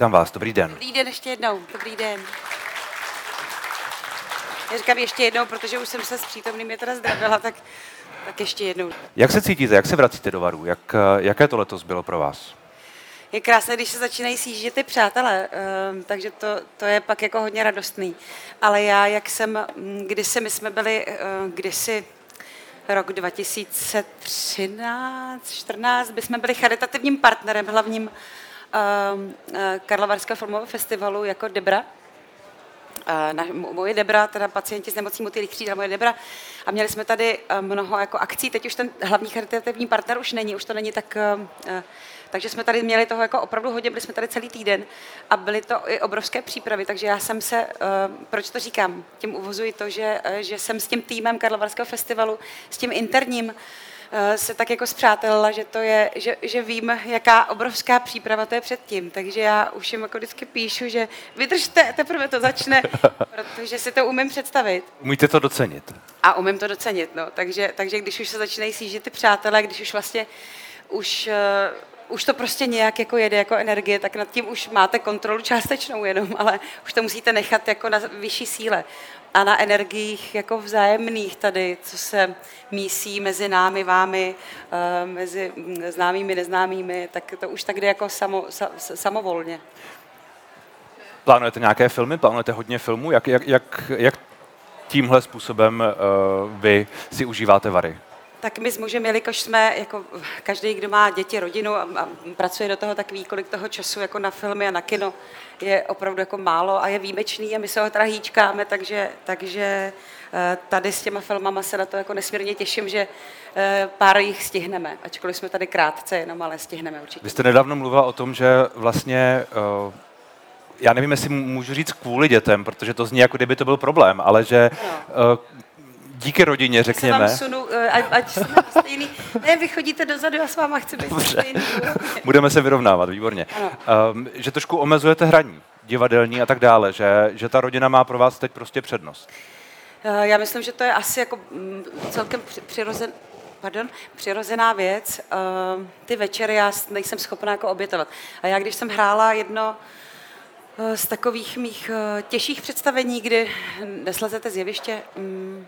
Vítám vás, dobrý den. Dobrý den ještě jednou, dobrý den. Já říkám ještě jednou, protože už jsem se s přítomnými teda zdravila, tak, tak ještě jednou. Jak se cítíte, jak se vracíte do Varu? Jak, eh, jaké to letos bylo pro vás? Je krásné, když se začínají sjíždět ty přátelé, ehm, takže to, to je pak jako hodně radostný. Ale já, jak jsem, mm, kdysi my jsme byli, eh, kdysi rok 2013, 14, by jsme byli charitativním partnerem hlavním Karlovarského filmového festivalu jako Debra. Eh, na, moje Debra, teda pacienti s nemocí motýlých křídel, moje Debra. A měli jsme tady eh, mnoho jako akcí. Teď už ten hlavní charitativní partner už není, už to není tak... eh, Takže jsme tady měli toho jako opravdu hodně, byli jsme tady celý týden a byly to i obrovské přípravy, takže já jsem se, eh, proč to říkám, tím uvozuji to, že, eh, že jsem s tím týmem Karlovarského festivalu, s tím interním, eh, se tak jako zpřátelila, že to je, že, že vím, jaká obrovská příprava to je předtím. Takže já už jim jako vždycky píšu, že vydržte, teprve to začne, protože si to umím představit. Umíte to docenit? A umím to docenit, no. Takže, takže když už se začínají sjíždět ty přátelé, když už vlastně už, uh, už to prostě nějak jako jede jako energie, tak nad tím už máte kontrolu částečnou jenom, ale už to musíte nechat jako na vyšší síle. A na energiích jako vzájemných tady, co se mísí mezi námi, vámi, uh, mezi mm, známými, neznámými, tak to už tak jde jako samo, sa, samovolně. Plánujete nějaké filmy? Plánujete hodně filmů? Jak, jak, jak, jak tímhle způsobem uh, vy si užíváte Vary? Tak my s mužem, jelikož jsme, jako každý, kdo má děti, rodinu a, a pracuje do toho, tak ví, kolik toho času jako na filmy a na kino je opravdu jako málo a je výjimečný a my se ho teda hýčkáme, takže, takže eh, tady s těma filmama se na to jako nesmírně těším, že eh, pár jich stihneme, ačkoliv jsme tady krátce jenom, ale stihneme určitě. Vy jste nedávno mluvila o tom, že vlastně, uh, já nevím, jestli můžu říct kvůli dětem, protože to zní jako kdyby to byl problém, ale že uh, díky rodině, řekněme. Já se vám sunu, eh, ať, jsme stejný. Ne, vy chodíte dozadu, já s váma chci být Dobře. stejný. Budeme se vyrovnávat, výborně. Ano. Um, že trošku omezujete hraní, divadelní a tak dále, že, že ta rodina má pro vás teď prostě přednost. Eh, Já myslím, že to je asi jako mm, celkem při- přirozen, pardon, přirozená věc. Eh, Ty večery já nejsem schopná jako obětovat. A já, když jsem hrála jedno eh, z takových mých těžších představení, kdy neslezete z jeviště, mm,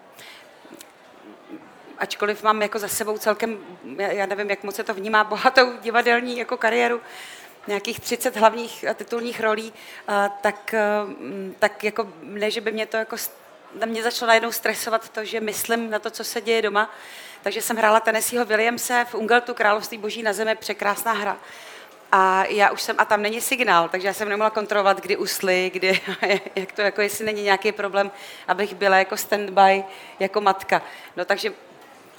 ačkoliv mám jako za sebou celkem, já nevím, jak moc se to vnímá, bohatou divadelní jako kariéru, nějakých 30 hlavních a titulních rolí, tak, mm, tak jako ne, že by mě to jako na mě začalo najednou stresovat to, že myslím na to, co se děje doma. Takže jsem hrála Tennesseeho Williamse v Ungeltu Království boží na zemi, překrásná hra. A já už jsem, a tam není signál, takže já jsem nemohla kontrolovat, kdy usly, kdy, jak to, jako jestli není nějaký problém, abych byla jako standby, jako matka. No takže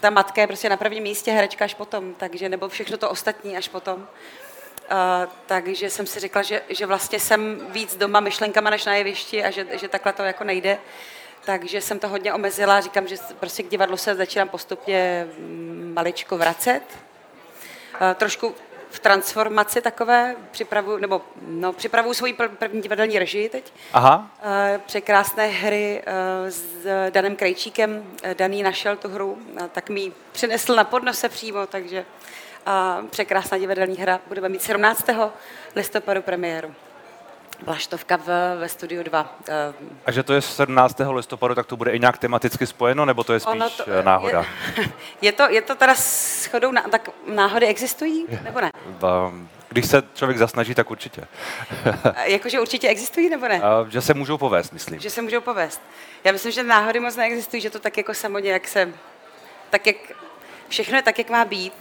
ta matka je prostě na prvním místě, herečka až potom, takže nebo všechno to ostatní až potom. Uh, takže jsem si řekla, že, že vlastně jsem víc doma myšlenkama než na jevišti a že, že takhle to jako nejde. Takže jsem to hodně omezila, říkám, že prostě k divadlu se začínám postupně mm, maličko vracet. Uh, trošku v transformaci takové, připravu, nebo no, připravuju svoji prv- první divadelní režii teď. Aha, Eh, překrásné hry eh, s Danem Krejčíkem. Eh, Daný našel tu hru, tak mi ji přinesl na podnose přímo, takže a překrásná divadelní hra. Budeme mít 17. listopadu premiéru. Vlaštovka v, ve studiu 2. Eh, a že to je 17. listopadu, tak to bude i nějak tematicky spojeno, nebo to je spíš ono to, náhoda? Je, je, to, je to teda shodou, na, tak náhody existují, nebo ne? Když se člověk zasnaží, tak určitě. Eh, Jakože určitě existují, nebo ne? A, že se můžou povést, myslím. Že se můžou povést. Já myslím, že náhody moc neexistují, že to tak jako samo nějak se, tak jak, všechno je tak, jak má být.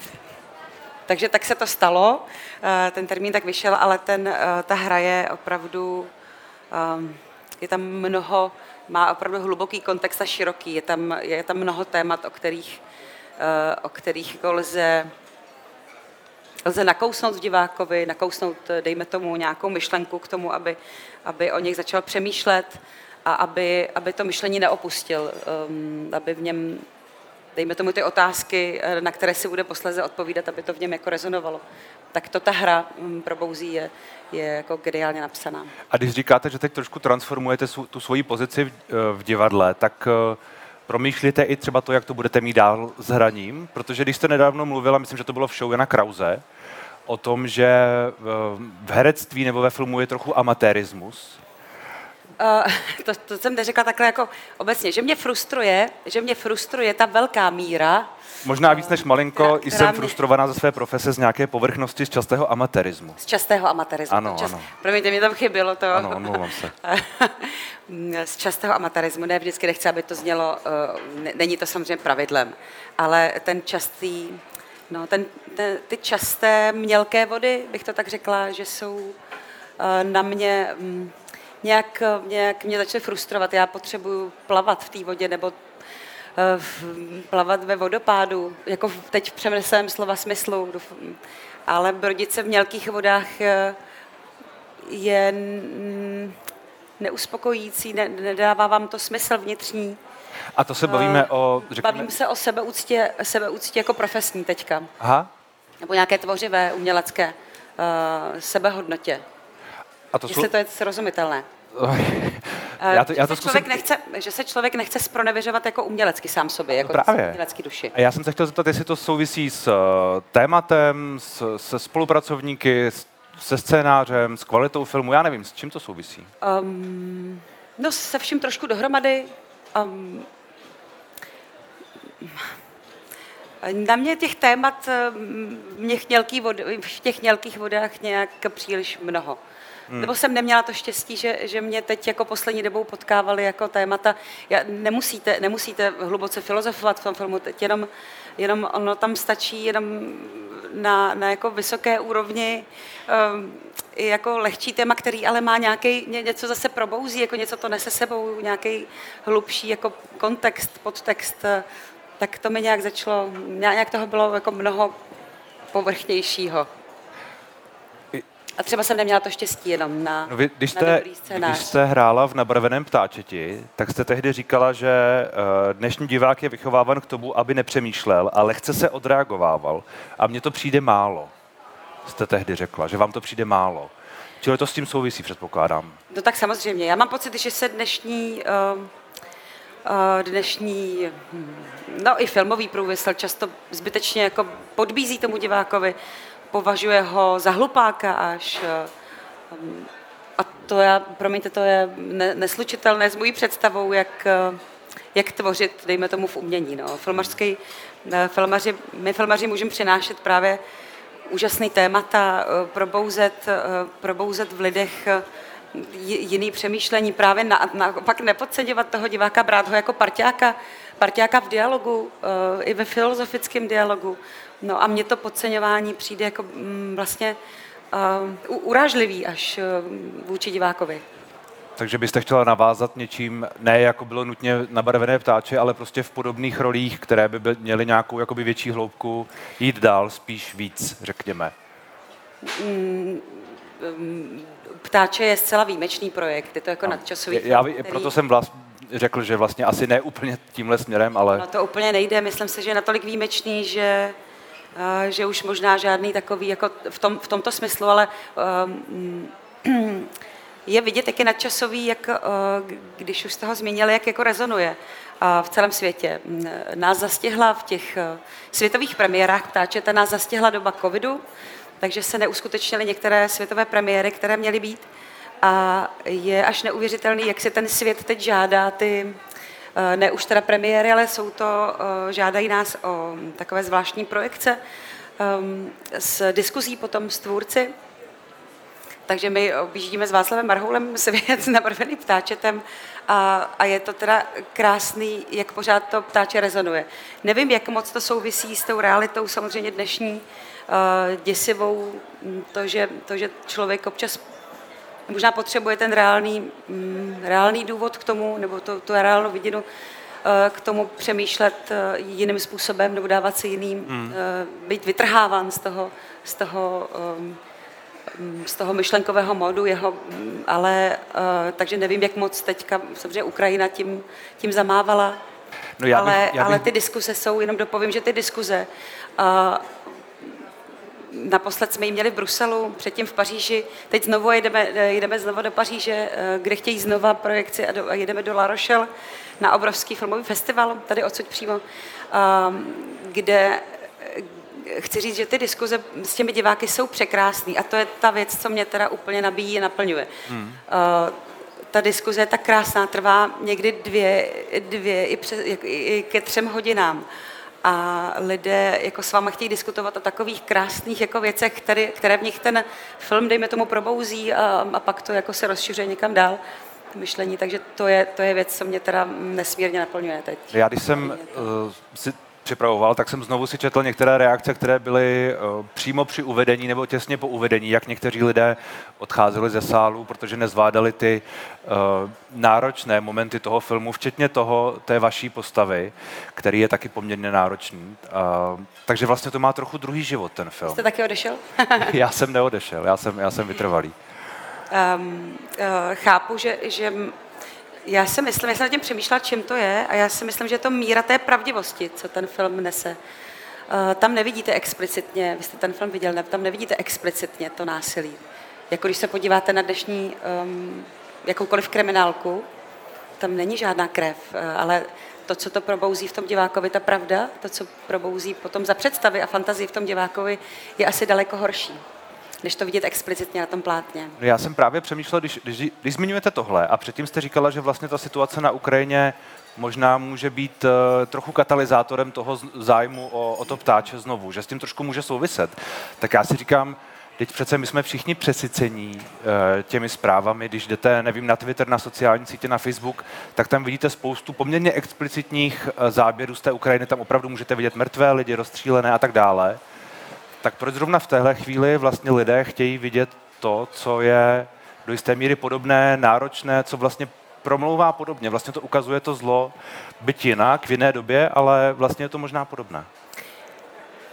Takže tak se to stalo, eh, ten termín tak vyšel, ale ten, eh, ta hra je opravdu, ehm, je tam mnoho, má opravdu hluboký kontext a široký, je tam, je tam mnoho témat, o kterých, eh, o kterých jako lze, lze nakousnout divákovi, nakousnout, dejme tomu, nějakou myšlenku k tomu, aby, aby o nich začal přemýšlet a aby, aby to myšlení neopustil, um, aby v něm, dejme tomu, ty otázky, eh, na které si bude posléze odpovídat, aby to v něm jako rezonovalo. Tak to ta hra um, probouzí je, je jako geniálně napsaná. A když říkáte, že teď trošku transformujete tu svoji pozici v, eh, divadle, tak eh, promýšlíte i třeba to, jak to budete mít dál s hraním? Protože když jste nedávno mluvila, myslím, že to bylo v show Jana Krause, o tom, že v herectví nebo ve filmu je trochu amatérismus? Uh, to, to jsem neřekla takhle jako obecně, že mě frustruje, že mě frustruje ta velká míra. Možná víc než malinko, i jsem mě... frustrovaná ze své profese z nějaké povrchnosti, z častého amatérismu. Z častého amatérismu. Ano, čas... ano. Promiňte, mě tam chybělo to. Ano, omlouvám se. z častého amatérismu, ne, vždycky nechci, aby to znělo, uh, není to samozřejmě pravidlem, ale ten častý, no, ten, ten, ty časté mělké vody, bych to tak řekla, že jsou uh, na mě... Um, nějak, nějak mě začaly frustrovat. Já potřebuju plavat v té vodě nebo uh, plavat ve vodopádu, jako teď v přemyslém slova smyslu, ale brodit se v mělkých vodách eh, je neuspokojící, ne, nedává vám to smysl vnitřní. A to se bavíme uh, o... Řekněme... Bavím se o sebeúctě, sebeúctě jako profesní teďka. Aha. Nebo nějaké tvořivé, umělecké uh, sebehodnotě. A to Jestli jsou... to je srozumitelné. já to, já to že, se zkusím... nechce, že se člověk nechce spronevěřovat jako umělecky sám sobě, jako no Právě. umělecký duši. A já jsem se chtěl zeptat, jestli to souvisí s uh, tématem, s, se spolupracovníky, s, se scénářem, s kvalitou filmu, já nevím, s čím to souvisí? Um, no se vším trošku dohromady. Um, na mě těch témat mě vod, v těch mělkých vodách nějak příliš mnoho. Hmm. Nebo jsem neměla to štěstí, že, že mě teď jako poslední dobou potkávaly jako témata. Já, nemusíte, nemusíte hluboce filozofovat v tom filmu, teď jenom, jenom ono tam stačí jenom na, na jako vysoké úrovni um, jako lehčí téma, který ale má nějaký, něco zase probouzí, jako něco to nese sebou, nějaký hlubší jako kontext, podtext, tak to mi nějak začalo, nějak toho bylo jako mnoho povrchnějšího. A třeba jsem neměla to štěstí jenom na, no vy, když jste, na dobrý scénář. Když jste hrála v Nabarveném ptáčeti, tak jste tehdy říkala, že uh, dnešní divák je vychováván k tomu, aby nepřemýšlel, ale lehce se odreagovával. A mně to přijde málo, jste tehdy řekla, že vám to přijde málo. Čili to s tím souvisí, předpokládám. No tak samozřejmě. Já mám pocit, že se dnešní, uh, uh, dnešní hm, no i filmový průmysl často zbytečně jako podbízí tomu divákovi považuje ho za hlupáka až. Eh, a to já, promiňte, to je neslučitelné s mojí představou, jak, eh, jak tvořit, dejme tomu, v umění. No. Filmařský, eh, filmaři, my filmaři můžeme přinášet právě úžasný témata, probouzet, probouzet v lidech jiný přemýšlení, právě na, naopak nepodceňovat toho diváka, brát ho jako parťáka, parťáka v dialogu, i ve filozofickém dialogu. No a mně to podceňování přijde jako mm, vlastně uh, urážlivý až uh, vůči divákovi. Takže byste chtěla navázat něčím, ne jako bylo nutně nabarvené ptáče, ale prostě v podobných rolích, které by měly nějakou jakoby větší hloubku, jít dál, spíš víc, řekněme. Mm, mm, ptáče je zcela výjimečný projekt, je to jako no. nadčasový. Já, který... proto jsem vlast, řekl, že vlastně asi ne úplně tímhle směrem, ale... No to úplně nejde, myslím si, že je natolik výjimečný, že že už možná žádný takový jako v, tom, v tomto smyslu, ale um, je vidět, jak je nadčasový, jak, uh, když už jste ho zmínili, jak jako rezonuje v celém světě. Nás zastihla v těch uh, světových premiérách ptáčeta, nás zastihla doba covidu, takže se neuskutečnily některé světové premiéry, které měly být. A je až neuvěřitelný, jak se ten svět teď žádá ty Eh, ne už teda premiéry, ale jsou to, eh, žádají nás o takové zvláštní projekce ehm, s diskuzí potom s tvůrci. Takže my objíždíme s Václavem Marhoulem svět nabarvený ptáčetem a, a je to teda krásný, jak pořád to ptáče rezonuje. Nevím, jak moc to souvisí s tou realitou samozřejmě dnešní, uh, děsivou, to že, to, že člověk občas možná potřebuje ten reálný, mm, reálný důvod k tomu, nebo tu, tu reálnou vidinu eh, k tomu přemýšlet eh, jiným způsobem nebo dávat si jiným, mm. být vytrháván z toho, z toho, ehm, z toho myšlenkového modu jeho, ale takže nevím, jak moc teďka, samozřejmě Ukrajina tím, tím zamávala, no já bych, ale, já bych... ale ty diskuze jsou, jenom dopovím, že ty diskuze Naposled jsme ji měli v Bruselu, předtím v Paříži, teď znovu jdeme, jdeme znovu do Paříže, eh, kde chtějí znova projekci a, do, a jedeme do La Rochelle na obrovský filmový festival, tady odsud přímo, ehm, kde, chci říct, že ty diskuze s těmi diváky jsou překrásné a to je ta věc, co mě teda úplně nabíjí a naplňuje. Hmm. Ta diskuze je tak krásná, trvá někdy dvě, dvě i, přes, i ke třem hodinám a lidé jako s váma chtějí diskutovat o takových krásných jako věcech, které, které v nich ten film, dejme tomu, probouzí a, a pak to jako se rozšiřuje někam dál myšlení, takže to je, to je věc, co mě teda nesmírně naplňuje teď. Já když jsem uh, si připravoval, tak jsem znovu si četl některé reakce, které byly uh, přímo při uvedení nebo těsně po uvedení, jak někteří lidé odcházeli ze sálu, protože nezvládali ty uh, náročné momenty toho filmu, včetně toho, té vaší postavy, který je taky poměrně náročný. Uh, takže vlastně to má trochu druhý život, ten film. Jste taky odešel? já jsem neodešel, já jsem, já jsem vytrvalý. Um, uh, chápu, že, že já si myslím, já jsem nad tím přemýšlela, čím to je, a já si myslím, že je to míra té pravdivosti, co ten film nese. Uh, tam nevidíte explicitně, vy jste ten film viděl, ne, tam nevidíte explicitně to násilí. Jako když se podíváte na dnešní um, jakoukoliv kriminálku, tam není žádná krev, uh, ale to, co to probouzí v tom divákovi, ta pravda, to, co probouzí potom za představy a fantazii v tom divákovi, je asi daleko horší než to vidět explicitně na tom plátně. Já jsem právě přemýšlel, když, když, když zmiňujete tohle a předtím jste říkala, že vlastně ta situace na Ukrajině možná může být uh, trochu katalyzátorem toho zájmu o, o to ptáče znovu, že s tím trošku může souviset. Tak já si říkám, Teď přece my jsme všichni přesycení uh, těmi zprávami, když jdete, nevím, na Twitter, na sociální sítě, na Facebook, tak tam vidíte spoustu poměrně explicitních uh, záběrů z té Ukrajiny, tam opravdu můžete vidět mrtvé lidi, rozstřílené a tak dále tak proč zrovna v téhle chvíli vlastně lidé chtějí vidět to, co je do jisté míry podobné, náročné, co vlastně promlouvá podobně. Vlastně to ukazuje to zlo, byť jinak, v jiné době, ale vlastně je to možná podobné.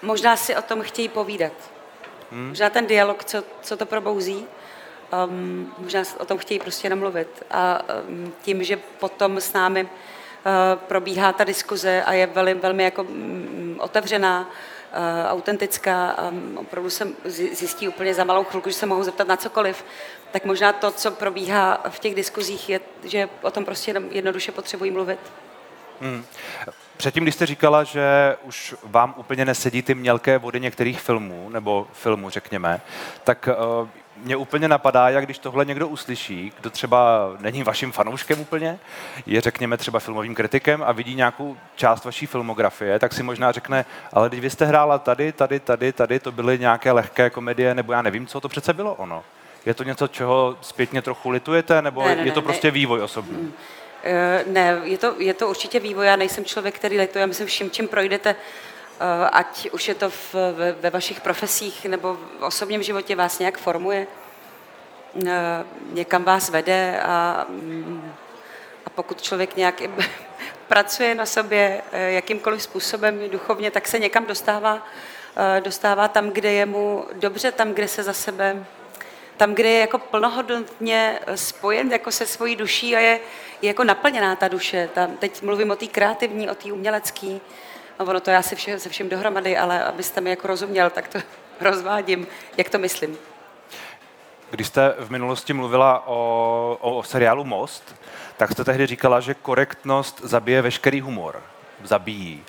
Možná si o tom chtějí povídat. Hmm. Možná ten dialog, co, co to probouzí, um, možná o tom chtějí prostě namluvit. A um, tím, že potom s námi uh, probíhá ta diskuze a je velmi, velmi jako um, otevřená, autentická a opravdu se zjistí úplně za malou chvilku, že se mohou zeptat na cokoliv, tak možná to, co probíhá v těch diskuzích, je, že o tom prostě jednoduše potřebují mluvit. Hmm. Předtím, když jste říkala, že už vám úplně nesedí ty mělké vody některých filmů, nebo filmů, řekněme, tak uh, mě úplně napadá, jak když tohle někdo uslyší, kdo třeba není vaším fanouškem úplně, je řekněme třeba filmovým kritikem a vidí nějakou část vaší filmografie, tak si možná řekne, ale když vy jste hrála tady, tady, tady, tady, to byly nějaké lehké komedie, nebo já nevím, co to přece bylo ono. Je to něco, čeho zpětně trochu litujete, nebo ne, ne, je to ne, prostě ne. vývoj osobní? Mm. Ne, je to, je to určitě vývoj. Já nejsem člověk, který lituje. Já myslím, vším, čím projdete, Eh, ať už je to v, ve, ve vašich profesích nebo v osobním životě vás nějak formuje, eh, někam vás vede a, mm, a pokud člověk nějak pracuje na sobě eh, jakýmkoliv způsobem duchovně, tak se někam dostává, dostává tam, kde je mu dobře, tam, kde se za sebe tam, kde je jako plnohodnotně spojen jako se svojí duší a je, je jako naplněná ta duše. Tam, teď mluvím o té kreativní, o té umělecké, No ono to já si vše, se vším dohromady, ale abyste mi jako rozuměl, tak to rozvádím, jak to myslím. Když jste v minulosti mluvila o, o seriálu Most, tak jste tehdy říkala, že korektnost zabije veškerý humor. Zabíjí.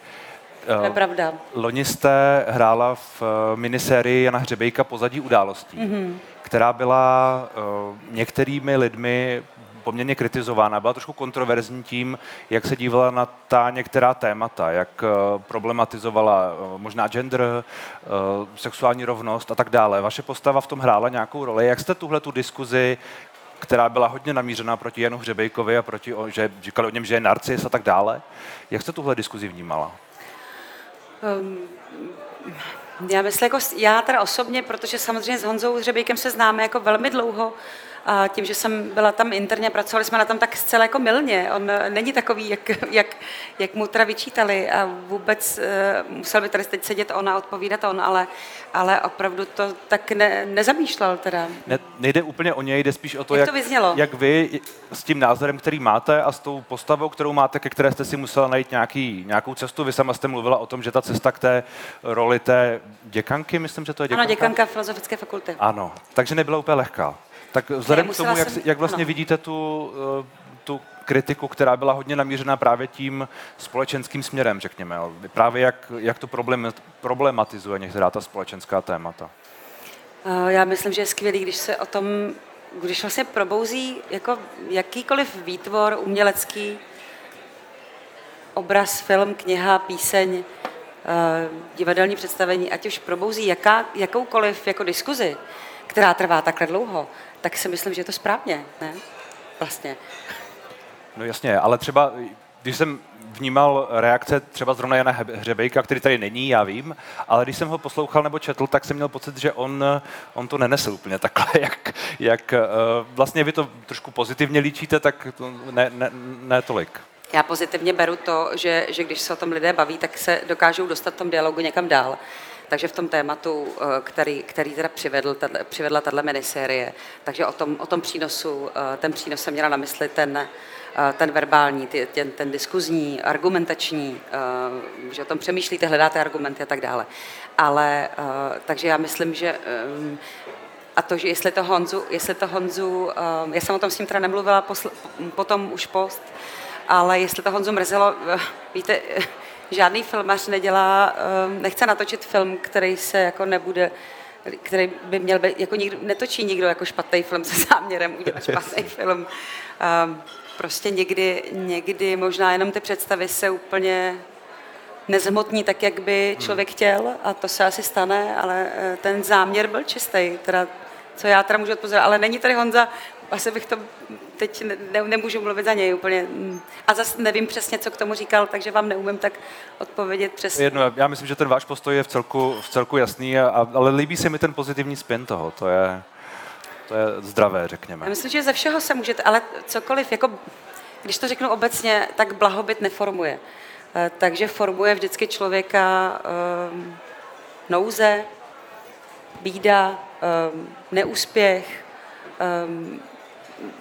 To je eh, pravda. Loni jste hrála v eh, minisérii Jana Hřebejka Pozadí událostí, mm-hmm. která byla uh, některými lidmi poměrně kritizována, byla trošku kontroverzní tím, jak se dívala na ta některá témata, jak eh, problematizovala eh, možná gender, eh, sexuální rovnost a tak dále. Vaše postava v tom hrála nějakou roli. Jak jste tuhle tu diskuzi která byla hodně namířená proti Janu Hřebejkovi a proti, že říkali o něm, že je narcis a tak dále. Jak jste tuhle diskuzi vnímala? Um, já myslím, jako já teda osobně, protože samozřejmě s Honzou Hřebejkem se známe jako velmi dlouho, a tím, že jsem byla tam interně, pracovali jsme na tom tak zcela jako milně. On není takový, jak, jak, jak mu teda vyčítali a vůbec uh, musel by tady teď sedět on a odpovídat on, ale, ale opravdu to tak ne, nezamýšlel teda. Ne, nejde úplně o něj, jde spíš o to, jak, jak, to jak vy s tím názorem, který máte a s tou postavou, kterou máte, ke které jste si musela najít nějaký, nějakou cestu. Vy sama jste mluvila o tom, že ta cesta k té roli té děkanky, myslím, že to je děkanka. Ano, děkanka filozofické fakulty. Ano, takže nebyla úplně lehká. Tak vzhledem k tomu, jak, jak vlastně ano. vidíte tu, eh, tu kritiku, která byla hodně namířená právě tím společenským směrem, řekněme. Právě jak, jak to problematizuje některá ta společenská témata. Já myslím, že je skvělý, když se o tom, když vlastně probouzí jako jakýkoliv výtvor umělecký, obraz, film, kniha, píseň, eh, divadelní představení, ať už probouzí jaká, jakoukoliv jako diskuzi, která trvá takhle dlouho, tak si myslím, že je to správně, ne? Vlastně. No jasně, ale třeba, když jsem vnímal reakce třeba zrovna Jana Hřebejka, který tady není, já vím, ale když jsem ho poslouchal nebo četl, tak jsem měl pocit, že on, on to nenesl úplně takhle, jak, jak eh, vlastně vy to trošku pozitivně líčíte, tak to ne, ne, ne tolik. Já pozitivně beru to, že, že když se o tom lidé baví, tak se dokážou dostat v tom dialogu někam dál. Takže v tom tématu, eh, který, který teda přivedl, tato, přivedla tato minisérie, takže o tom, o tom přínosu, eh, ten přínos jsem měla na mysli ten, eh, ten verbální, ten, ten diskuzní, argumentační, že o tom přemýšlíte, hledáte argumenty a tak dále. Ale, takže já myslím, že a to, že jestli to Honzu, jestli to Honzu, já jsem o tom s ním teda nemluvila posl, potom už post, ale jestli to Honzu mrzelo, víte, žádný filmař nedělá, ehm, nechce natočit film, který se jako nebude který by měl být, jako nikdo, netočí nikdo jako špatný film se záměrem udělat špatný film. Um, prostě někdy, někdy možná jenom ty představy se úplně nezhmotní tak, jak by hmm. člověk chtěl a to se asi stane, ale eh, ten záměr byl čistý, teda, co já teda můžu odpozorovat, ale není tady Honza, asi bych to teď ne, nemůžu mluvit za něj úplně. A zase nevím přesně, co k tomu říkal, takže vám neumím tak odpovědět přesně. Jedno, já myslím, že ten váš postoj je v celku, v celku jasný, a, ale líbí se mi ten pozitivní spin toho, to je, to je zdravé, řekněme. Já myslím, že ze všeho se můžete, ale cokoliv, jako, když to řeknu obecně, tak blahobyt neformuje. Eh, takže formuje vždycky člověka um, nouze, bída, um, neúspěch, um,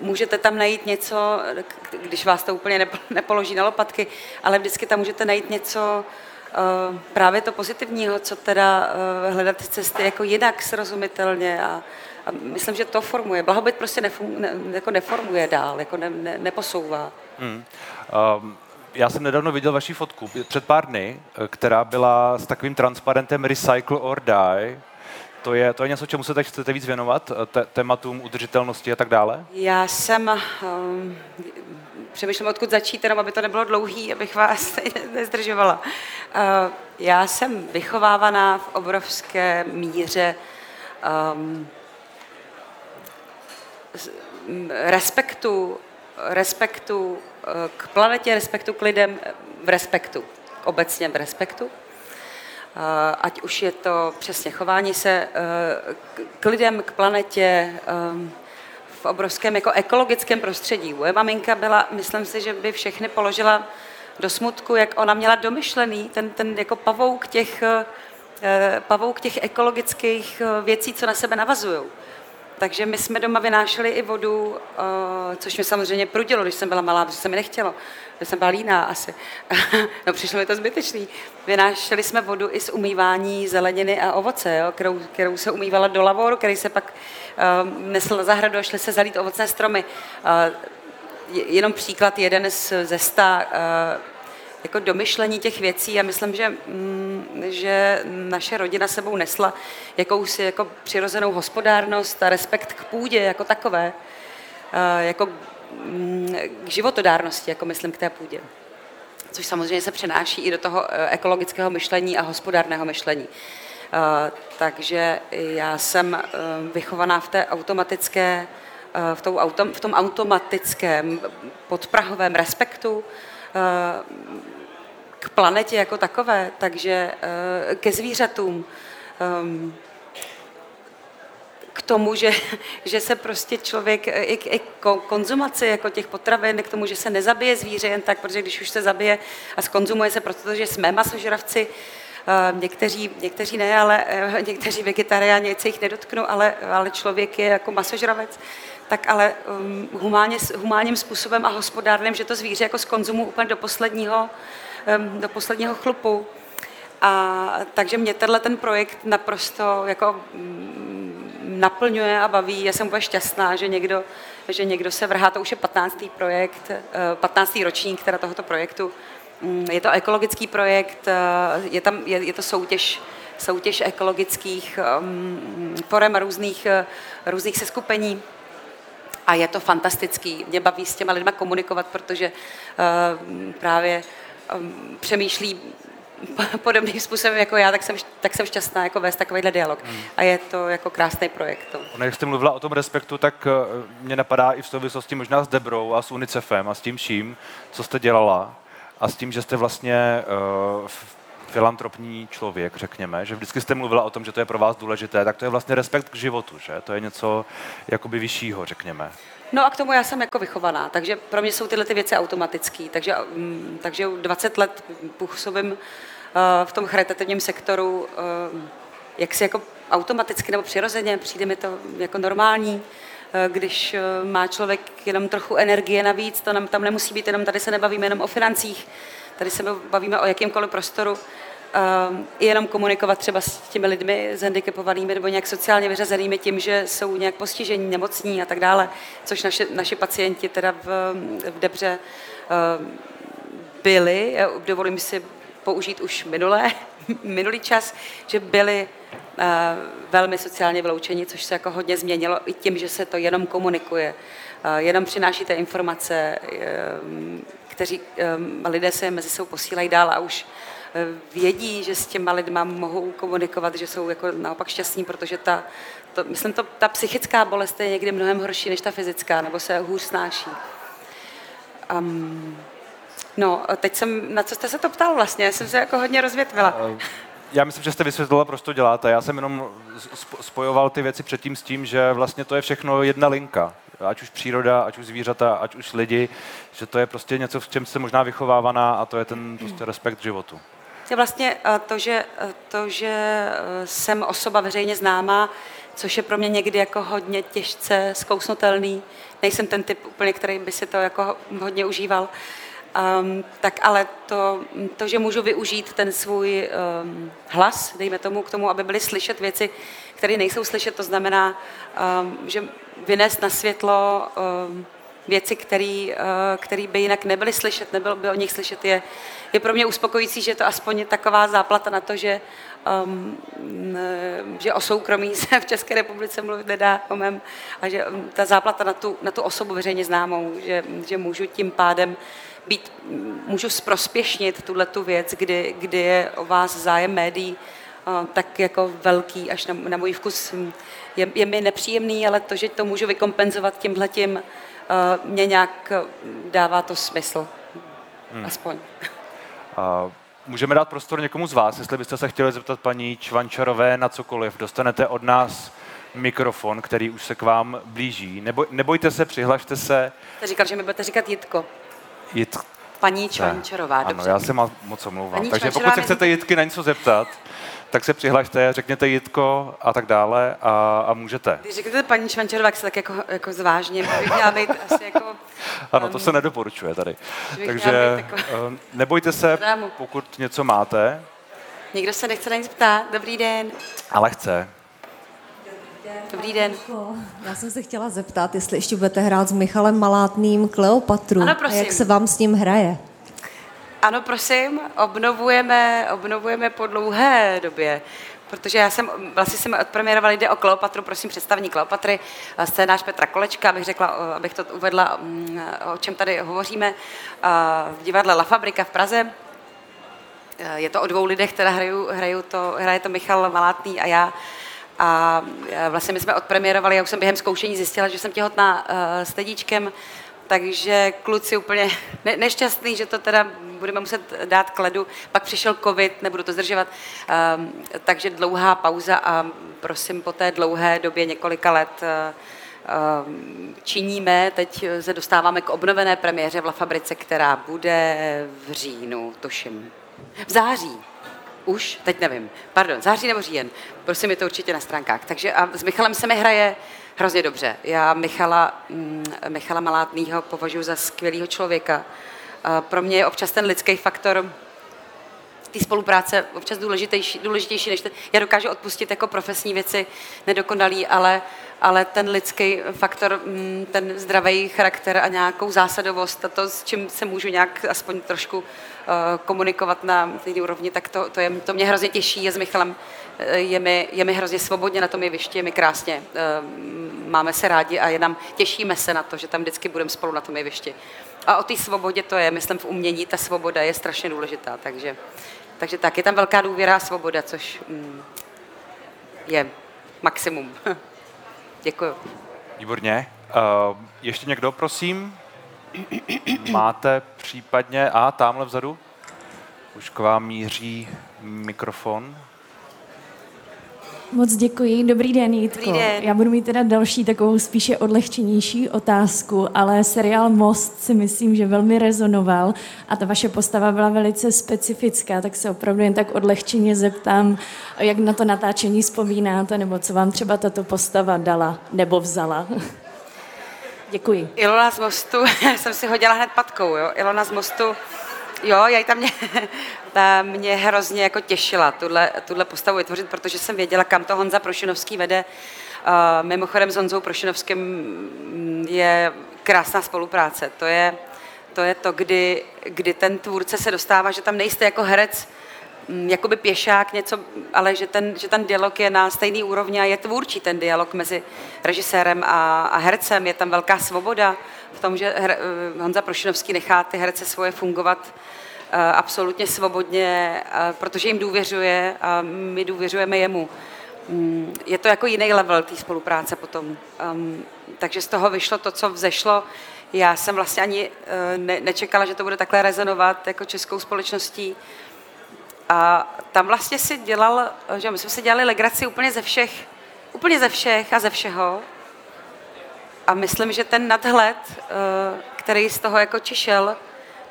můžete tam najít něco, když vás to úplně nepoloží na lopatky, ale vždycky tam můžete najít něco eh, právě to pozitivního, co teda eh, hledat cesty jako jinak srozumitelně a, a myslím, že to formuje. Blahobyt prostě nefum, ne, jako neformuje dál, jako ne, ne, neposouvá. Hmm. Um já jsem nedávno viděl vaši fotku před pár dny, eh, která byla s takovým transparentem Recycle or Die, to je, to je něco, čemu se teď chcete víc věnovat, eh, te, tématům udržitelnosti a tak dále? Já jsem, um, přemýšlím, odkud začít, jenom aby to nebylo dlouhý, abych vás nezdržovala. Uh, já jsem vychovávaná v obrovské míře um, respektu, respektu k planetě, respektu k lidem, v respektu, obecně v respektu. Eh, ať už je to přesně chování se eh, k lidem, k planetě, eh, v obrovském jako ekologickém prostředí. Moje maminka byla, myslím si, že by všechny položila do smutku, jak ona měla domyšlený ten, ten jako pavouk těch, pavouk těch ekologických věcí, co na sebe navazují. Takže my jsme doma vynášeli i vodu, uh, což mi samozřejmě prudilo, když jsem byla malá, protože se mi nechtělo. Když jsem byla líná asi. no přišlo mi to zbytečný. Vynášeli jsme vodu i z umývání zeleniny a ovoce, jo, kterou, kterou se umývala do lavoru, který se pak uh, nesl na zahradu a šli se zalít ovocné stromy. Uh, jenom příklad jeden z, ze sta uh, jako domyšlení těch věcí a myslím, že, mm, že naše rodina sebou nesla jakousi jako přirozenou hospodárnost a respekt k půdě jako takové, jako mm, k životodárnosti, jako myslím k té půdě. Což samozřejmě se přenáší i do toho e, ekologického myšlení a hospodárného myšlení. Takže já jsem e, vychovaná v té automatické, e, v, tom, v tom automatickém podprahovém respektu k planetě jako takové, takže eh, ke zvířatům, ehm, k tomu, že, že se prostě člověk eh, i k, i k konzumaci jako těch potravin, k tomu, že se nezabije zvíře jen tak, protože když už se zabije a skonzumuje se, protože jsme masožravci, eh, někteří, někteří ne, ale někteří vegetariáni, se jich nedotknu, ale, ale člověk je jako masožravec, tak ale um, humánním způsobem a hospodárným, že to zvíře jako skonzumuje úplně do posledního, um, do posledního chlupu. A takže mě tenhle ten projekt naprosto jako mm, naplňuje a baví. Já jsem úplně šťastná, že někdo, že někdo se vrhá. To už je 15. projekt, 15. ročník teda tohoto projektu. Mm, je to ekologický projekt, je, tam, je, je to soutěž soutěž ekologických um, forem různých, různých seskupení. A je to fantastický. Mě baví s těma lidma komunikovat, protože uh, právě um, přemýšlí podobným způsobem jako já, tak jsem, tak jsem šťastná jako vést takovýhle dialog. Hmm. A je to jako krásný projekt. To. Ono, jak jste mluvila o tom respektu, tak uh, mě napadá i v souvislosti možná s Debrou a s UNICEFem a s tím vším, co jste dělala a s tím, že jste vlastně uh, filantropní člověk, řekněme, že vždycky jste mluvila o tom, že to je pro vás důležité, tak to je vlastně respekt k životu, že? To je něco jakoby vyššího, řekněme. No a k tomu já jsem jako vychovaná, takže pro mě jsou tyhle ty věci automatické. Takže, um, takže 20 let působím uh, v tom charitativním sektoru, uh, jak si jako automaticky nebo přirozeně, přijde mi to jako normální, uh, když má člověk jenom trochu energie navíc, to tam nemusí být, jenom tady se nebavíme jenom o financích, tady se bavíme o jakýmkoliv prostoru, i jenom komunikovat třeba s těmi lidmi s handicapovanými nebo nějak sociálně vyřazenými tím, že jsou nějak postižení, nemocní a tak dále, což naše, naši pacienti teda v, v Debře ehm, byli, dovolím si použít už minulé, minulý čas, že byli uh, velmi sociálně vyloučeni, což se jako hodně změnilo i tím, že se to jenom komunikuje, uh, jenom přinášíte informace, uh, kteří um, lidé se mezi sebou posílají dál a už vědí, že s těma lidma mohou komunikovat, že jsou jako naopak šťastní, protože ta, to, myslím, to, ta psychická bolest je někdy mnohem horší než ta fyzická, nebo se hůř snáší. Um, no, teď jsem, na co jste se to ptal vlastně? Já jsem se jako hodně rozvětvila. Já myslím, že jste vysvětlila, proč to děláte. Já jsem jenom spojoval ty věci předtím s tím, že vlastně to je všechno jedna linka. Ať už příroda, ať už zvířata, ať už lidi, že to je prostě něco, v čem jste možná vychovávaná a to je ten prostě respekt životu je vlastně eh, to, že, eh, to, že eh, jsem osoba veřejně známá, což je pro mě někdy jako hodně těžce zkousnutelný. Nejsem ten typ úplně, který by si to jako hodně užíval. Um, tak ale to, to, že můžu využít ten svůj um, hlas, dejme tomu, k tomu, aby byly slyšet věci, které nejsou slyšet, to znamená, um, že vynést na světlo um, věci, které by jinak nebyly slyšet, nebylo by o nich slyšet, je, je pro mě uspokojící, že to aspoň je taková záplata na to, že, um, že o soukromí se v České republice mluvit nedá o mém, a že um, ta záplata na tu, na tu osobu veřejně známou, že, že můžu tím pádem být, můžu zprospěšnit tuhle tu věc, kdy, kdy je o vás zájem médií, tak jako velký, až na, na můj vkus je, je mi nepříjemný, ale to, že to můžu vykompenzovat tímhletím, uh, mě nějak dává to smysl. Hmm. Aspoň. A můžeme dát prostor někomu z vás, jestli byste se chtěli zeptat paní Čvančarové na cokoliv. Dostanete od nás mikrofon, který už se k vám blíží. Neboj, nebojte se, přihlašte se. Jste říkal, že mi budete říkat Jitko. Jit... Paní Čvančarová, Ano, já se moc omlouvám. Paní Takže pokud se chcete Jitky na něco zeptat, tak se přihlašte, řekněte Jitko a tak dále a, a můžete. Když řeknete paní Švančerová, tak se tak jako, jako zvážně, bych měla být asi jako... Ano, to se nedoporučuje tady. Takže jako... Eh, nebojte se, pokud něco máte. Nikdo se nechce na nic ptát. Dobrý den. Ale chce. Dobrý den. Já jsem se chtěla zeptat, jestli ještě budete hrát s Michalem Malátným Kleopatru. Ano, prosím. A jak se vám s ním hraje? Ano, prosím, obnovujeme, obnovujeme po dlouhé době, protože já jsem, vlastně jsem odpremiérovala, jde o Kleopatru, prosím představní Kleopatry, scénář Petra Kolečka, abych řekla, abych to uvedla, mm, o čem tady hovoříme, v divadle La Fabrika v Praze. Je to o dvou lidech, které hrajou, hrajou to, hraje to Michal Malátný a já. A vlastně my jsme odpremiérovali, já už jsem během zkoušení zjistila, že jsem těhotná s Tedíčkem, takže kluci úplně ne- nešťastný, že to teda budeme muset dát k ledu. Pak přišel covid, nebudu to zdržovat, um, takže dlouhá pauza a prosím po té dlouhé době několika let um, činíme. Teď se dostáváme k obnovené premiéře v La Fabrice, která bude v říjnu, tuším. V září. Už? Teď nevím. Pardon, září nebo říjen. Prosím, je to určitě na stránkách. Takže a s Michalem se mi hraje hrozně dobře. Já Michala, mm, Michala Malátnýho považuji za skvělého člověka. Pro mě je občas ten lidský faktor té spolupráce občas důležitější, důležitější než ten, já dokážu odpustit jako profesní věci nedokonalý, ale, ale ten lidský faktor, mm, ten zdravý charakter a nějakou zásadovost a to, s čím se můžu nějak aspoň trošku komunikovat na té úrovni, tak to, to, je, to mě hrozně těší, je s Michalem, eh, je mi, je mi hrozně svobodně na tom jevišti, je mi krásně, uh, máme se rádi a je nám, těšíme se na to, že tam vždycky budeme spolu na tom jevišti. A o té svobodě to je, myslím, v umění ta svoboda je strašně důležitá, takže, takže tak, je tam velká důvěra a svoboda, což mm, je maximum. Děkuju. Výborně. Uh, ještě někdo, prosím? Máte případně... A, tamhle vzadu? Už k vám míří mikrofon. Moc děkuji. Dobrý den, Jitko. Dobrý den. Já budu mít teda další takovou spíše odlehčenější otázku, ale seriál Most si myslím, že velmi rezonoval a ta vaše postava byla velice specifická, tak se opravdu jen tak odlehčeně zeptám, jak na to natáčení vzpomínáte, nebo co vám třeba tato postava dala nebo vzala. Děkuji. Ilona z Mostu, jsem si hodila hned patkou, jo. Ilona z Mostu, jo, já tam mě, ta mě hrozně jako těšila, tuhle, tuhle postavu vytvořit, protože jsem věděla, kam to Honza Prošinovský vede. Mimochodem s Honzou Prošinovským je krásná spolupráce. To je to, je to kdy, kdy ten tvůrce se dostává, že tam nejste jako herec, jakoby pěšák něco, ale že ten, že ten dialog je na stejný úrovni a je tvůrčí ten dialog mezi režisérem a, a hercem. Je tam velká svoboda v tom, že her, eh, Honza Prošinovský nechá ty herce svoje fungovat eh, absolutně svobodně, eh, protože jim důvěřuje a my důvěřujeme jemu. Mm, Je to jako jiný level té spolupráce potom. Um, takže z toho vyšlo to, co vzešlo. Já jsem vlastně ani ne, nečekala, že to bude takhle rezonovat jako českou společností. A tam vlastně si dělal, že my jsme si dělali legraci úplně ze všech, úplně ze všech a ze všeho. A myslím, že ten nadhled, eh, který z toho jako čišel,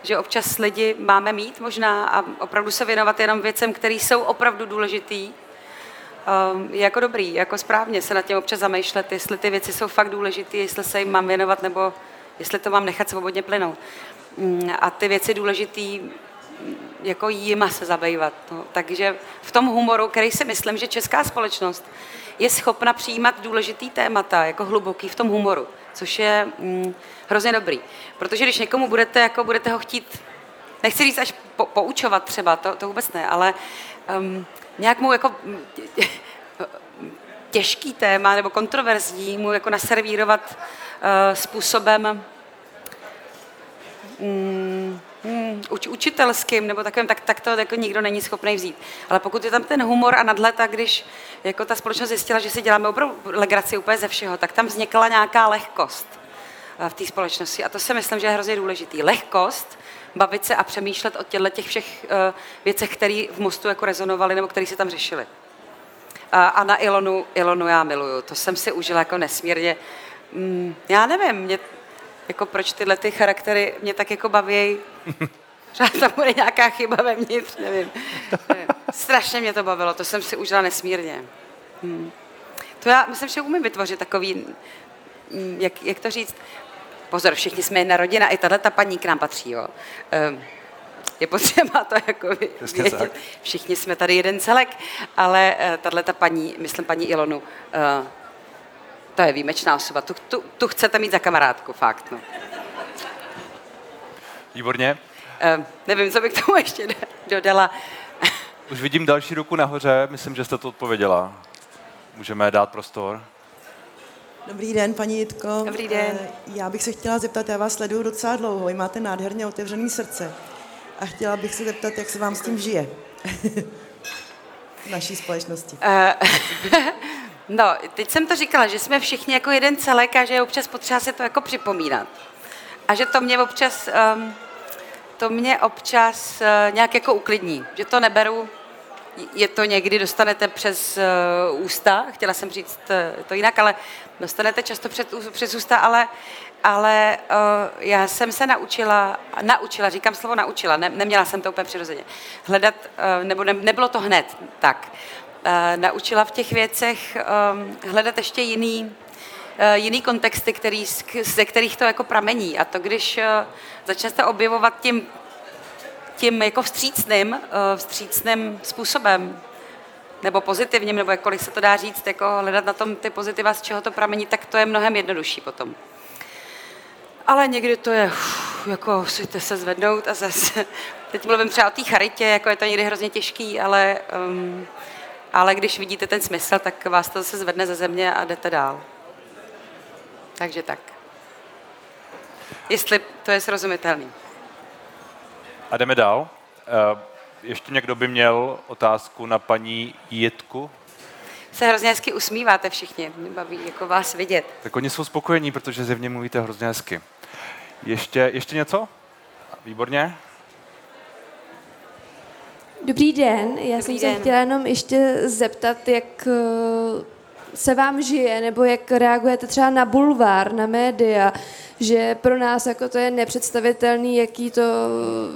že občas lidi máme mít možná a opravdu se věnovat jenom věcem, které jsou opravdu důležitý, eh, je jako dobrý, jako správně se nad tím občas zamýšlet, jestli ty věci jsou fakt důležité, jestli se jim mám věnovat, nebo jestli to mám nechat svobodně plynout. Mm, A ty věci důležitý jako jima se zabývat. No. Takže v tom humoru, který si myslím, že česká společnost je schopna přijímat důležitý témata, jako hluboký v tom humoru, což je mm, hrozně dobrý. Protože když někomu budete, jako budete ho chtít, nechci říct až po, poučovat třeba, to, to vůbec ne, ale um, nějak mu jako těžký téma nebo kontroverzní mu jako naservírovat uh, způsobem, mm, hmm, uč, učitelským nebo takovým, tak, tak to jako nikdo není schopný vzít. Ale pokud je tam ten humor a nadhled, když jako ta společnost zjistila, že si děláme opravdu legraci úplně ze všeho, tak tam vznikla nějaká lehkost eh, v té společnosti. A to si myslím, že je hrozně důležitý. Lehkost, bavit se a přemýšlet o těchto těch všech uh, věcech, které v Mostu jako rezonovaly nebo které se tam řešily. A, a na Ilonu, Ilonu já miluju. To jsem si užila jako nesmírně. Mm, já nevím, mě, jako proč tyhle ty charaktery mě tak jako baví. Třeba tam bude nějaká chyba vevnitř, nevím. nevím. Strašně mě to bavilo, to jsem si užila nesmírně. Hmm. To já myslím, že umím vytvořit takový, mm, jak, jak to říct, pozor, všichni jsme jedna rodina, i tahle ta paní k nám patří, jo. Um, je potřeba to jako vědět. Všichni jsme tady jeden celek, ale uh, tahle ta paní, myslím paní Ilonu, uh, to je výjimečná osoba, tu, tu, tu chcete mít za kamarádku, fakt, no. Výborně. Uh, nevím, co bych k tomu ještě do- dodala. Už vidím další ruku nahoře, myslím, že jste to odpověděla. Můžeme dát prostor. Dobrý den, paní Jitko. Dobrý den. Eh, Já bych se chtěla zeptat, já vás sleduju docela dlouho, vy máte nádherně otevřené srdce. A chtěla bych se zeptat, jak se vám s tím žije v naší společnosti. No, teď jsem to říkala, že jsme všichni jako jeden celek a že je občas potřeba si to jako připomínat. A že to mě občas, um, to mě občas uh, nějak jako uklidní, že to neberu, je to někdy, dostanete přes uh, ústa, chtěla jsem říct uh, to jinak, ale dostanete často před, přes ústa, ale, ale uh, já jsem se naučila, naučila, říkám slovo naučila, ne, neměla jsem to úplně přirozeně, hledat, uh, nebo ne, nebylo to hned tak, naučila v těch věcech um, hledat ještě jiný, uh, jiný kontexty, který, ze kterých to jako pramení. A to, když uh, začnete objevovat tím tím jako vstřícným, eh, vstřícným způsobem, nebo pozitivním, nebo jakkoliv se to dá říct, jako hledat na tom ty pozitiva, z čeho to pramení, tak to je mnohem jednodušší potom. Ale někdy to je, uf, jako musíte se zvednout a zase, teď mluvím třeba o té charitě, jako je to někdy hrozně těžký, ale, um, ale když vidíte ten smysl, tak vás to zase zvedne ze země a jdete dál. Takže tak. Jestli to je srozumitelný. A jdeme dál. Uh, ještě někdo by měl otázku na paní Jitku? Se hrozně hezky usmíváte všichni, mě baví jako vás vidět. Tak oni jsou spokojení, protože zjevně mluvíte hrozně hezky. Ještě, ještě něco? Výborně. Dobrý den, já Dobrý jsem den. se chtěla jenom ještě zeptat, jak eh, se vám žije, nebo jak reagujete třeba na bulvár, na média, že pro nás jako to je nepředstavitelný, jaký to,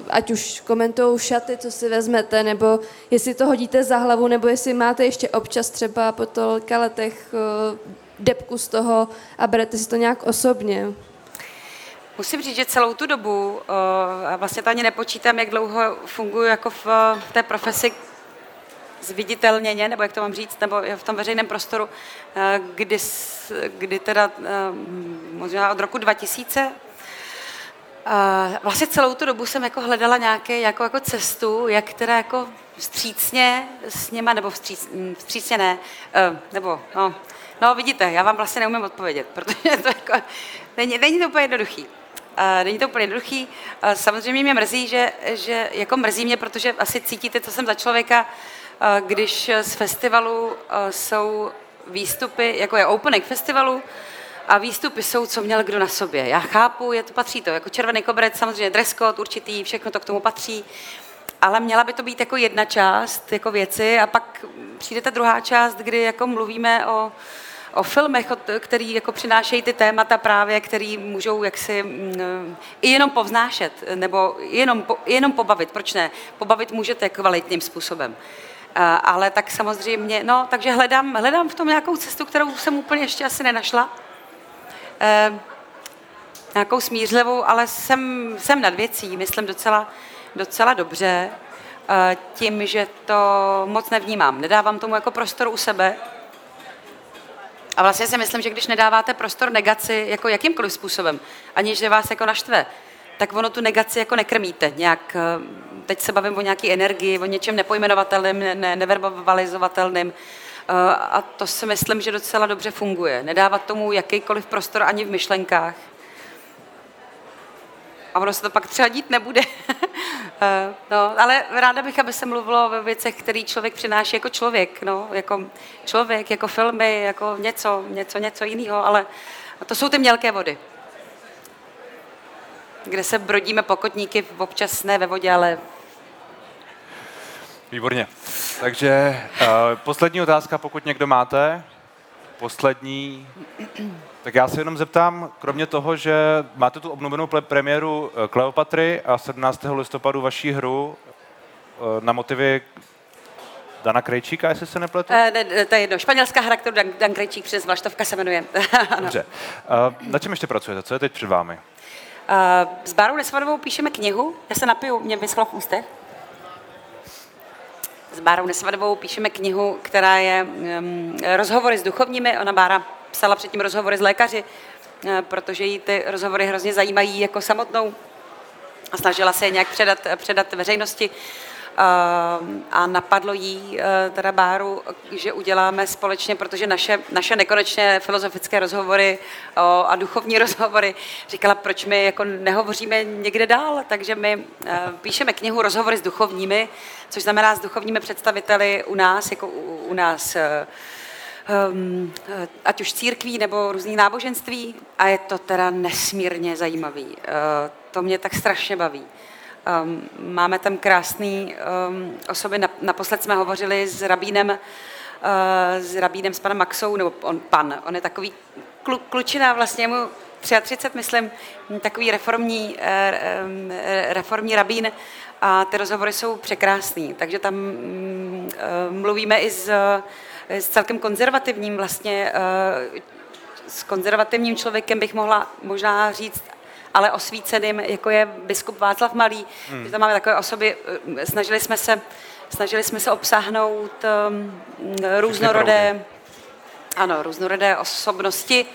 ať už komentují šaty, co si vezmete, nebo jestli to hodíte za hlavu, nebo jestli máte ještě občas třeba po tolika letech eh, depku z toho a berete si to nějak osobně. Musím říct, že celou tu dobu, eh, a vlastně to ani nepočítám, jak dlouho funguji jako v té profesi zviditelněně, nebo jak to mám říct, nebo v tom veřejném prostoru, eh, kdy, kdy teda eh, možná od roku 2000, a vlastně celou tu dobu jsem jako hledala nějaké jako, jako cestu, jak teda jako vstřícně s něma, nebo vstříc, mm, vstřícně ne, nebo no, no vidíte, já vám vlastně neumím odpovědět, protože to jako, není, není to úplně jednoduchý. Není to úplně jednoduchý. Samozřejmě mě mrzí, že, že jako mrzí mě, protože asi cítíte, co jsem za člověka, když z festivalu jsou výstupy, jako je opening festivalu, a výstupy jsou, co měl kdo na sobě. Já chápu, je to patří to, jako červený koberec, samozřejmě dress code určitý, všechno to k tomu patří, ale měla by to být jako jedna část jako věci a pak přijde ta druhá část, kdy jako mluvíme o, o filmech, který jako přinášejí ty témata právě, který můžou jaksi mm, i jenom povznášet, nebo jenom, jenom pobavit, proč ne? Pobavit můžete kvalitním způsobem. Ale tak samozřejmě, no, takže hledám, hledám v tom nějakou cestu, kterou jsem úplně ještě asi nenašla. Eh, nějakou smířlivou, ale jsem, jsem nad věcí, myslím docela, docela dobře, eh, tím, že to moc nevnímám. Nedávám tomu jako prostor u sebe. A vlastně si myslím, že když nedáváte prostor negaci jako jakýmkoliv způsobem, aniž že vás jako naštve, tak ono tu negaci jako nekrmíte nějak. eh, Teď se bavím o nějaké energii, o něčem nepojmenovatelném, ne, ne, neverbalizovatelném. Eh, A to si myslím, že docela dobře funguje. Nedávat tomu jakýkoliv prostor ani v myšlenkách. A ono se to pak třeba dít nebude. Eh, no, ale ráda bych, aby se mluvilo ve věcech, který člověk přináší jako člověk. No, jako člověk, jako filmy, jako něco, něco, něco jiného, ale to jsou ty mělké vody. Kde se brodíme pokotníky, občas ne ve vodě, ale Výborně. Takže uh, poslední otázka, pokud někdo máte. Poslední. Tak já se jenom zeptám, kromě toho, že máte tu obnovenou premiéru eh, Kleopatry a 17. listopadu vaší hru eh, na motivy Dana Krejčíka, jestli se nepletu? eh, ne, ne, to je jedno. Španělská hra, kterou Dan, Dan Krejčík přes Vlaštovka se jmenuje. Dobře. Uh, na čem ještě pracujete? Co je teď před vámi? Eh, S Bárou Nesvadovou píšeme knihu. Já se napiju, mě vyschlo v ústech. S Bárou Nesvadovou píšeme knihu, která je um, rozhovory s duchovními. Ona Bára psala předtím rozhovory s lékaři, eh, protože jí ty rozhovory hrozně zajímají jako samotnou a snažila se je nějak předat, předat veřejnosti. Uh, a napadlo jí uh, teda Báru, že uděláme společně, protože naše, naše nekonečné filozofické rozhovory a duchovní rozhovory, říkala, proč my jako nehovoříme někde dál, takže my píšeme knihu Rozhovory s duchovními, což znamená s duchovními představiteli u nás, jako u, u nás um, ať už církví nebo různých náboženství. A je to teda nesmírně zajímavý. Uh, to mě tak strašně baví. Um, máme tam krásné um, osoby, Nap- naposled jsme hovořili s rabínem, uh, s rabínem, s panem Maxou, nebo on pan, on je takový klu, klučina, vlastně mu 33, myslím, takový reformní, reformní rabín. A ty rozhovory jsou překrásný, takže tam mm, mluvíme i s, s celkem konzervativním vlastně, eh, s konzervativním člověkem bych mohla možná říct ale osvíceným, jako je biskup Václav Malý. Hmm. Že tam máme takové osoby, eh, snažili jsme se, snažili jsme se obsáhnout um, různorodé, ano, různorodé osobnosti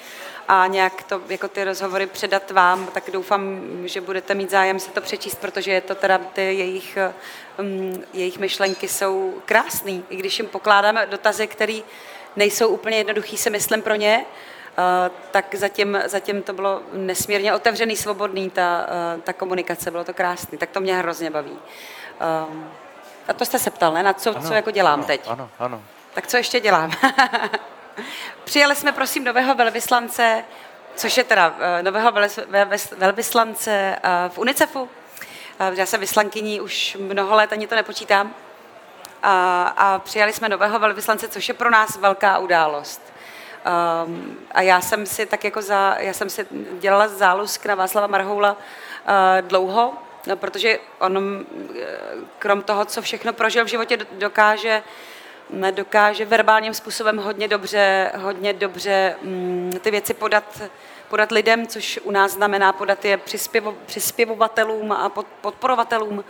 a nějak to, jako ty rozhovory předat vám, tak doufám, že budete mít zájem se to přečíst, protože je to teda ty jejich, um, jejich myšlenky jsou krásný, i když jim pokládáme dotazy, které nejsou úplně jednoduchý, si myslím pro ně, Uh, tak zatím, zatím to bylo nesmírně otevřený, svobodný, ta, uh, ta komunikace, bylo to krásný, tak to mě hrozně baví. Uh, a to jste se ptal, ne? Na co, Ano, co jako dělám ano, teď? Ano, ano. Tak co ještě dělám? Přijali jsme, prosím, nového velvyslance, což je teda eh, nového velvyslance eh, v UNICEFu. Eh, Já jsem vyslankyní už mnoho let, ani to nepočítám. A, a přijali jsme nového velvyslance, což je pro nás velká událost. Um, a já jsem si tak jako za, já jsem si dělala zálusk na Václava Marhoula uh, dlouho, no, protože on krom toho, co všechno prožil v životě, do- dokáže dokáže verbálním způsobem hodně dobře, hodně dobře mm, ty věci podat, podat lidem, což u nás znamená podat je přispěvo, přispěvovatelům a pod, podporovatelům. Uh,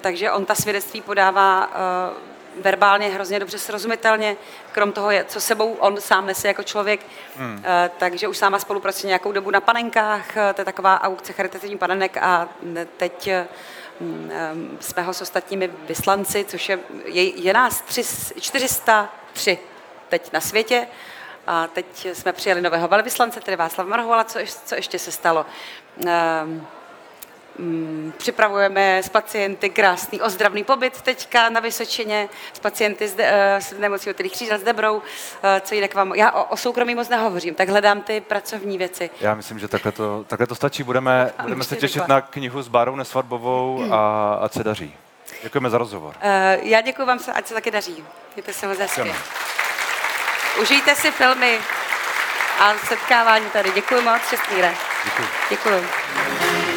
takže on ta svědectví podává uh, verbálně hrozně dobře srozumitelně, krom toho, je, co sebou on sám nese jako člověk. Hmm. Uh, takže už s náma spolupracuje nějakou dobu na panenkách, to je taková aukce charitativní panenek a teď uh, Mm, em, jsme ho s ostatními vyslanci, což je, je, je nás tři, 403 teď na světě. A teď jsme přijali nového velvyslance, tedy Václav Marhovala, co, co ještě se stalo. Um, Mm, Připravujeme s pacienty krásný ozdravný pobyt teďka na Vysočině, s pacienty s, de, eh, s nemocí otrých křížel s Debrou, eh, co jinak vám, já o, o soukromí moc nehovořím, tak hledám ty pracovní věci. Já myslím, že takhle to, takhle to stačí. Budeme, budeme už se těšit řekla. na knihu s Bárou Nesvadbovou a, a se daří. Děkujeme za rozhovor. Eh, Já děkuji vám, ať se taky daří. Mějte se moc hezky. Užijte si filmy a setkávání tady. Děkuji moc, Čestmíre. Děkuji. Děkuji.